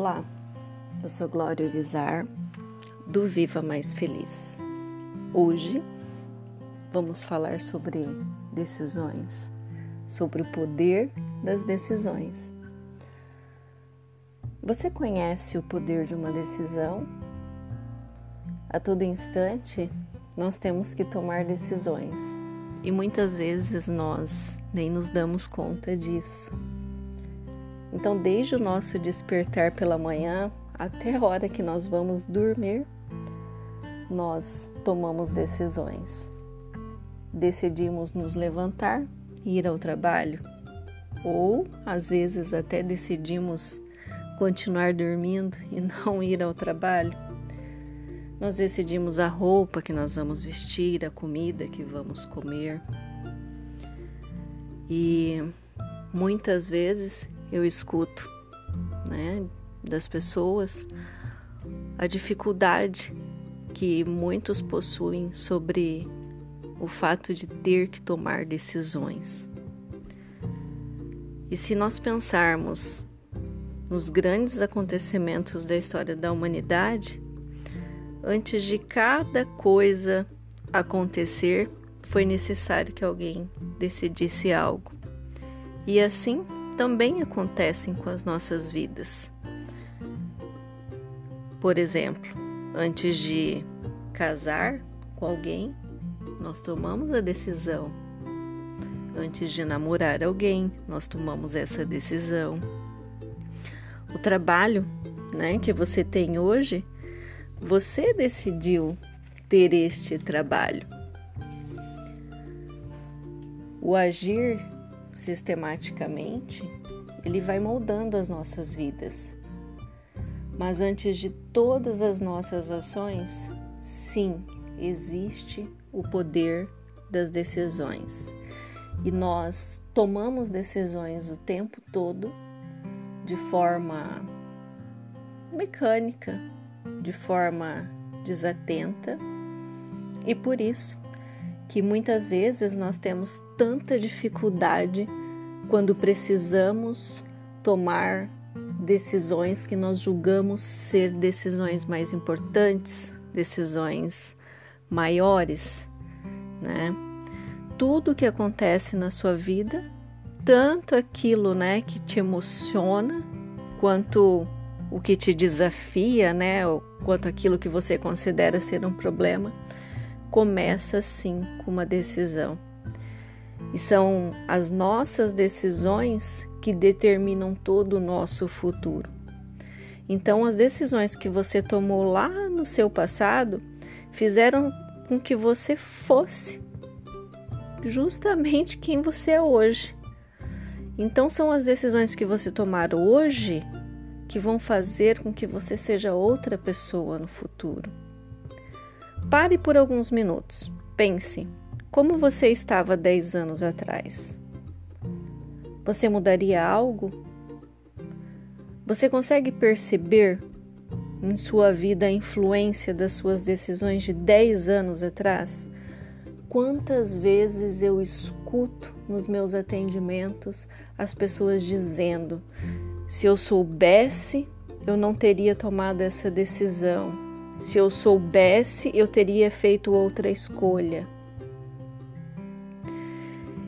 Olá, eu sou Glória Urizar, do Viva Mais Feliz. Hoje vamos falar sobre decisões, sobre o poder das decisões. Você conhece o poder de uma decisão? A todo instante nós temos que tomar decisões e muitas vezes nós nem nos damos conta disso. Então, desde o nosso despertar pela manhã até a hora que nós vamos dormir, nós tomamos decisões. Decidimos nos levantar e ir ao trabalho, ou às vezes até decidimos continuar dormindo e não ir ao trabalho. Nós decidimos a roupa que nós vamos vestir, a comida que vamos comer. E muitas vezes eu escuto, né, das pessoas a dificuldade que muitos possuem sobre o fato de ter que tomar decisões. E se nós pensarmos nos grandes acontecimentos da história da humanidade, antes de cada coisa acontecer, foi necessário que alguém decidisse algo. E assim também acontecem com as nossas vidas. Por exemplo, antes de casar com alguém, nós tomamos a decisão. Antes de namorar alguém, nós tomamos essa decisão. O trabalho, né, que você tem hoje, você decidiu ter este trabalho. O agir sistematicamente, ele vai moldando as nossas vidas. Mas antes de todas as nossas ações, sim, existe o poder das decisões. E nós tomamos decisões o tempo todo de forma mecânica, de forma desatenta, e por isso que muitas vezes nós temos tanta dificuldade quando precisamos tomar decisões que nós julgamos ser decisões mais importantes, decisões maiores, né? Tudo que acontece na sua vida, tanto aquilo, né, que te emociona, quanto o que te desafia, né, ou quanto aquilo que você considera ser um problema, começa sim com uma decisão. E são as nossas decisões que determinam todo o nosso futuro. Então, as decisões que você tomou lá no seu passado fizeram com que você fosse justamente quem você é hoje. Então, são as decisões que você tomar hoje que vão fazer com que você seja outra pessoa no futuro. Pare por alguns minutos. Pense: como você estava 10 anos atrás? Você mudaria algo? Você consegue perceber em sua vida a influência das suas decisões de 10 anos atrás? Quantas vezes eu escuto nos meus atendimentos as pessoas dizendo: se eu soubesse, eu não teria tomado essa decisão se eu soubesse, eu teria feito outra escolha.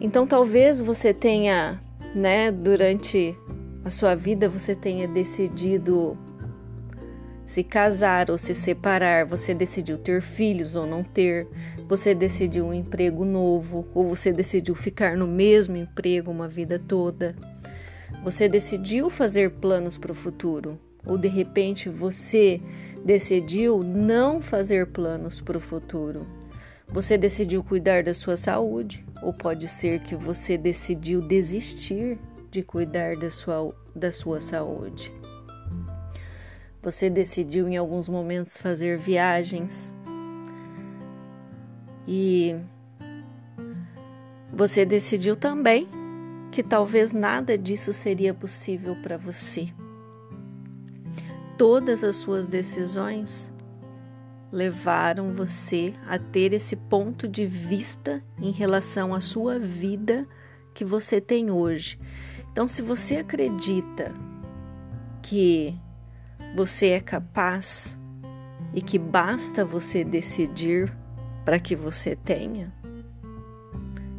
Então talvez você tenha, né, durante a sua vida você tenha decidido se casar ou se separar, você decidiu ter filhos ou não ter, você decidiu um emprego novo ou você decidiu ficar no mesmo emprego uma vida toda. Você decidiu fazer planos para o futuro ou de repente você decidiu não fazer planos para o futuro. Você decidiu cuidar da sua saúde, ou pode ser que você decidiu desistir de cuidar da sua, da sua saúde. Você decidiu em alguns momentos fazer viagens e você decidiu também que talvez nada disso seria possível para você todas as suas decisões levaram você a ter esse ponto de vista em relação à sua vida que você tem hoje. Então, se você acredita que você é capaz e que basta você decidir para que você tenha,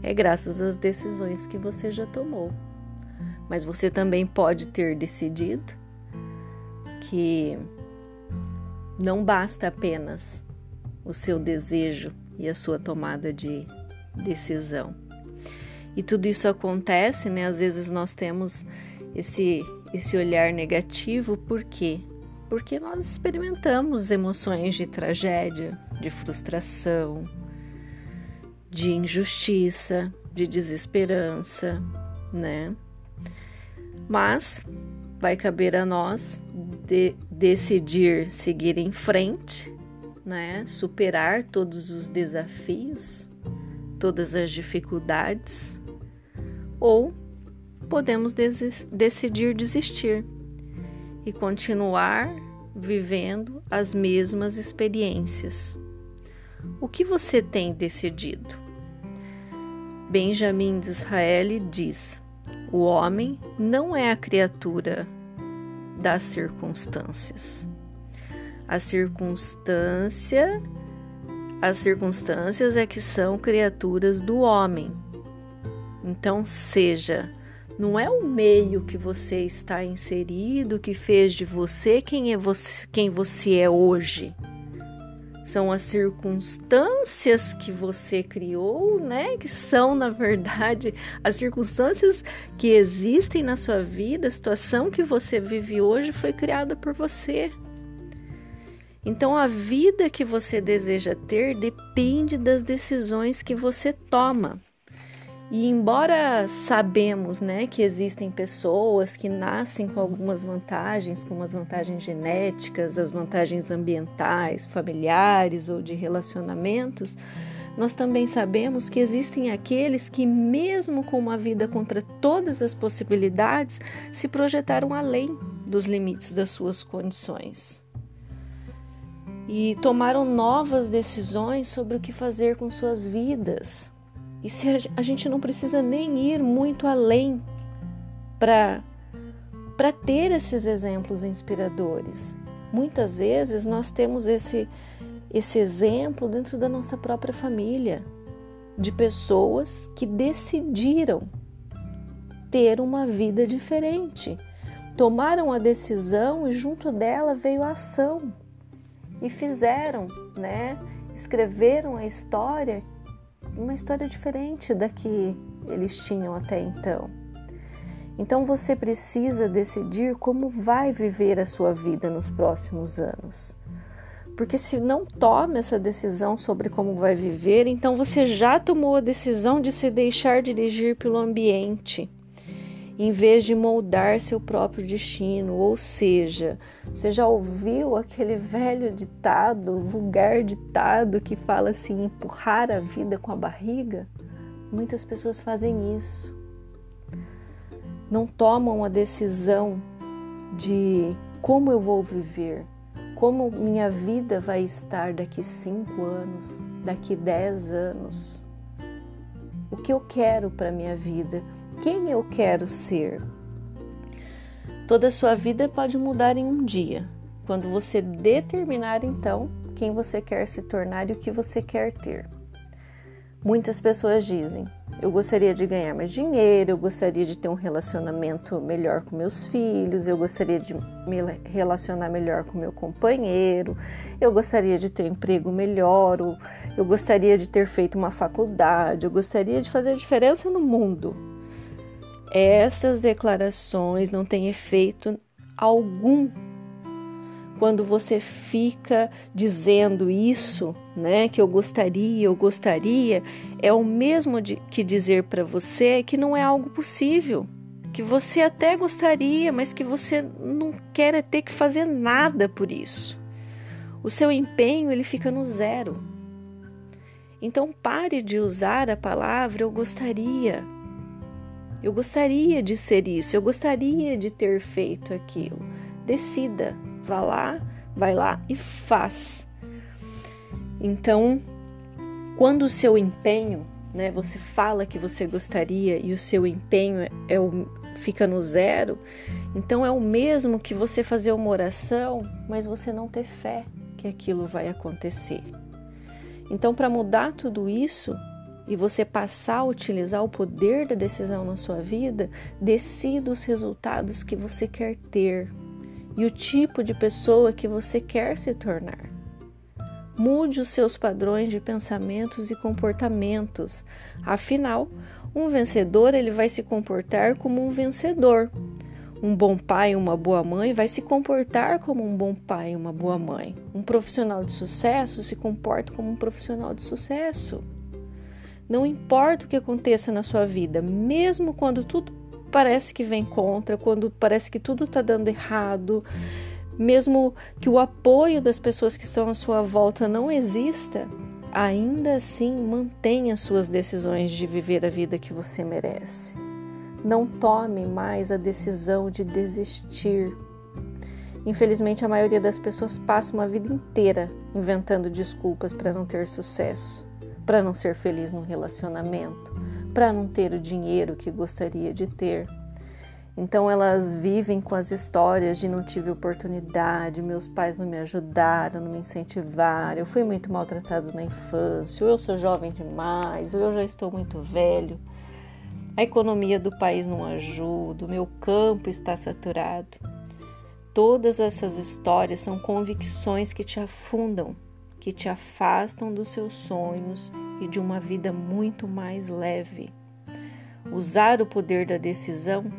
é graças às decisões que você já tomou. Mas você também pode ter decidido que não basta apenas o seu desejo e a sua tomada de decisão. E tudo isso acontece, né? Às vezes nós temos esse esse olhar negativo, por quê? Porque nós experimentamos emoções de tragédia, de frustração, de injustiça, de desesperança, né? Mas vai caber a nós de decidir seguir em frente, né? Superar todos os desafios, todas as dificuldades, ou podemos des decidir desistir e continuar vivendo as mesmas experiências. O que você tem decidido? Benjamin de Israel diz: o homem não é a criatura das circunstâncias. A circunstância, as circunstâncias é que são criaturas do homem. Então, seja, não é o meio que você está inserido que fez de você quem é você, quem você é hoje são as circunstâncias que você criou, né? Que são, na verdade, as circunstâncias que existem na sua vida, a situação que você vive hoje foi criada por você. Então, a vida que você deseja ter depende das decisões que você toma. E embora sabemos, né, que existem pessoas que nascem com algumas vantagens, como as vantagens genéticas, as vantagens ambientais, familiares ou de relacionamentos, nós também sabemos que existem aqueles que, mesmo com uma vida contra todas as possibilidades, se projetaram além dos limites das suas condições. E tomaram novas decisões sobre o que fazer com suas vidas e se a gente não precisa nem ir muito além para para ter esses exemplos inspiradores. Muitas vezes nós temos esse esse exemplo dentro da nossa própria família, de pessoas que decidiram ter uma vida diferente. Tomaram a decisão e junto dela veio a ação. E fizeram, né? Escreveram a história uma história diferente da que eles tinham até então. Então você precisa decidir como vai viver a sua vida nos próximos anos. Porque se não toma essa decisão sobre como vai viver, então você já tomou a decisão de se deixar dirigir pelo ambiente em vez de moldar seu próprio destino. Ou seja, você já ouviu aquele velho ditado, vulgar ditado que fala assim: empurrar a vida com a barriga? Muitas pessoas fazem isso. Não tomam a decisão de como eu vou viver, como minha vida vai estar daqui cinco anos, daqui dez anos. O que eu quero para minha vida? Quem eu quero ser. Toda a sua vida pode mudar em um dia, quando você determinar então quem você quer se tornar e o que você quer ter. Muitas pessoas dizem: eu gostaria de ganhar mais dinheiro, eu gostaria de ter um relacionamento melhor com meus filhos, eu gostaria de me relacionar melhor com meu companheiro, eu gostaria de ter um emprego melhor, eu gostaria de ter feito uma faculdade, eu gostaria de fazer diferença no mundo. Essas declarações não têm efeito algum quando você fica dizendo isso, né, que eu gostaria, eu gostaria, é o mesmo de, que dizer para você que não é algo possível, que você até gostaria, mas que você não quer ter que fazer nada por isso. O seu empenho ele fica no zero. Então pare de usar a palavra eu gostaria. Eu gostaria de ser isso, eu gostaria de ter feito aquilo. Decida, vá lá, vai lá e faz. Então, quando o seu empenho, né, você fala que você gostaria e o seu empenho é, é o, fica no zero, Então é o mesmo que você fazer uma oração, mas você não ter fé que aquilo vai acontecer. Então, para mudar tudo isso e você passar a utilizar o poder da decisão na sua vida, decida os resultados que você quer ter e o tipo de pessoa que você quer se tornar. Mude os seus padrões de pensamentos e comportamentos. Afinal, um vencedor ele vai se comportar como um vencedor. Um bom pai, uma boa mãe vai se comportar como um bom pai, uma boa mãe. Um profissional de sucesso se comporta como um profissional de sucesso. Não importa o que aconteça na sua vida, mesmo quando tudo parece que vem contra, quando parece que tudo está dando errado, mesmo que o apoio das pessoas que estão à sua volta não exista, ainda assim mantenha suas decisões de viver a vida que você merece. Não tome mais a decisão de desistir. Infelizmente, a maioria das pessoas passa uma vida inteira inventando desculpas para não ter sucesso, para não ser feliz no relacionamento, para não ter o dinheiro que gostaria de ter então elas vivem com as histórias de não tive oportunidade, meus pais não me ajudaram, não me incentivaram, eu fui muito maltratado na infância, ou eu sou jovem demais, ou eu já estou muito velho. A economia do país não ajuda, o meu campo está saturado. Todas essas histórias são convicções que te afundam, que te afastam dos seus sonhos e de uma vida muito mais leve. Usar o poder da decisão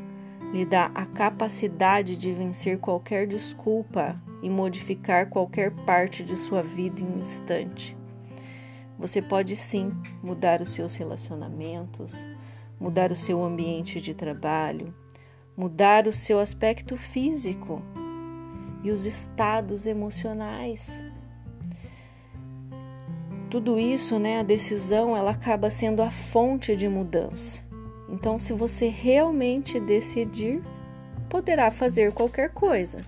lhe dá a capacidade de vencer qualquer desculpa e modificar qualquer parte de sua vida em um instante. Você pode sim mudar os seus relacionamentos, mudar o seu ambiente de trabalho, mudar o seu aspecto físico e os estados emocionais. Tudo isso, né, a decisão, ela acaba sendo a fonte de mudança. Então, se você realmente decidir, poderá fazer qualquer coisa.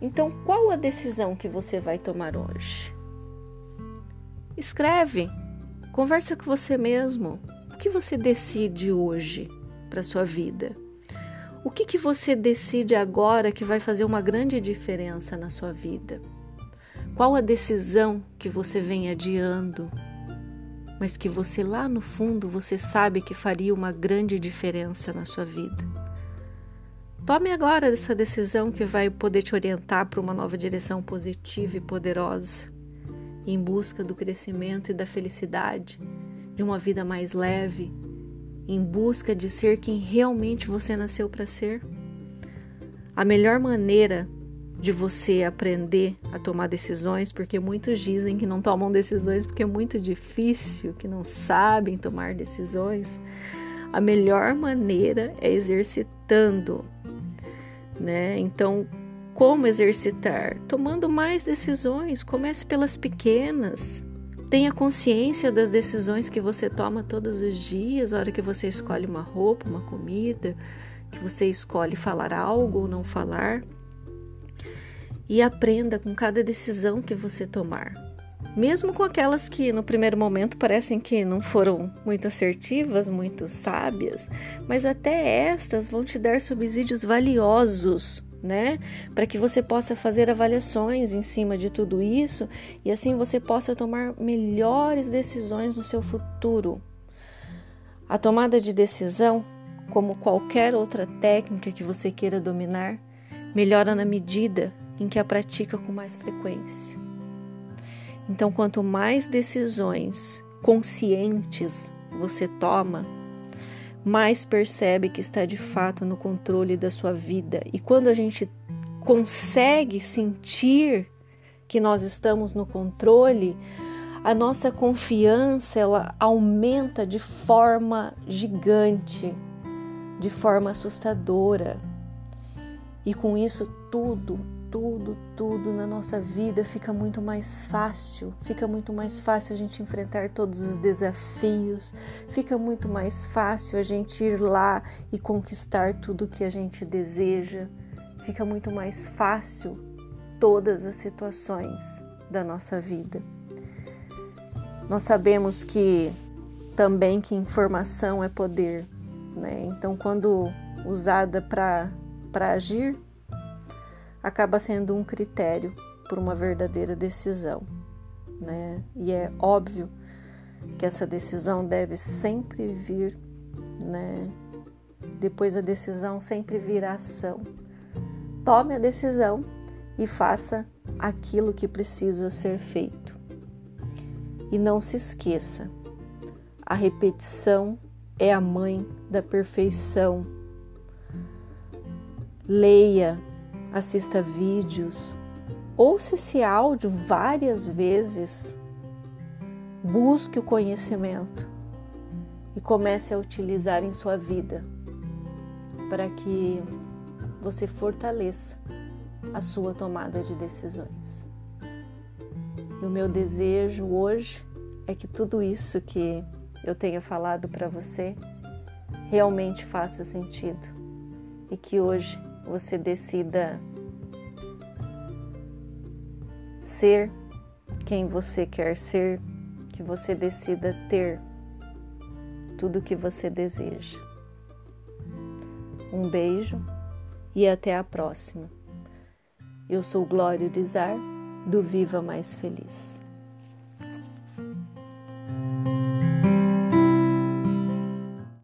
Então, qual a decisão que você vai tomar hoje? Escreve, conversa com você mesmo. O que você decide hoje para sua vida? O que, que você decide agora que vai fazer uma grande diferença na sua vida? Qual a decisão que você vem adiando? mas que você lá no fundo você sabe que faria uma grande diferença na sua vida. Tome agora essa decisão que vai poder te orientar para uma nova direção positiva e poderosa, em busca do crescimento e da felicidade, de uma vida mais leve, em busca de ser quem realmente você nasceu para ser. A melhor maneira de você aprender a tomar decisões, porque muitos dizem que não tomam decisões porque é muito difícil, que não sabem tomar decisões. A melhor maneira é exercitando, né? Então, como exercitar? Tomando mais decisões, comece pelas pequenas. Tenha consciência das decisões que você toma todos os dias, a hora que você escolhe uma roupa, uma comida, que você escolhe falar algo ou não falar e aprenda com cada decisão que você tomar. Mesmo com aquelas que no primeiro momento parecem que não foram muito assertivas, muito sábias, mas até estas vão te dar subsídios valiosos, né? Para que você possa fazer avaliações em cima de tudo isso e assim você possa tomar melhores decisões no seu futuro. A tomada de decisão, como qualquer outra técnica que você queira dominar, melhora na medida em que a pratica com mais frequência. Então, quanto mais decisões conscientes você toma, mais percebe que está de fato no controle da sua vida. E quando a gente consegue sentir que nós estamos no controle, a nossa confiança ela aumenta de forma gigante, de forma assustadora. E com isso tudo tudo, tudo na nossa vida fica muito mais fácil, fica muito mais fácil a gente enfrentar todos os desafios, fica muito mais fácil a gente ir lá e conquistar tudo que a gente deseja, fica muito mais fácil todas as situações da nossa vida. Nós sabemos que também que informação é poder, né? Então quando usada para agir, acaba sendo um critério por uma verdadeira decisão. Né? E é óbvio que essa decisão deve sempre vir, né? depois a decisão sempre virá ação. Tome a decisão e faça aquilo que precisa ser feito. E não se esqueça, a repetição é a mãe da perfeição. Leia, assista vídeos, ouça esse áudio várias vezes, busque o conhecimento e comece a utilizar em sua vida para que você fortaleça a sua tomada de decisões. E o meu desejo hoje é que tudo isso que eu tenha falado para você realmente faça sentido e que hoje você decida ser quem você quer ser, que você decida ter tudo o que você deseja. Um beijo e até a próxima. Eu sou Glória Dizar, do Viva Mais Feliz.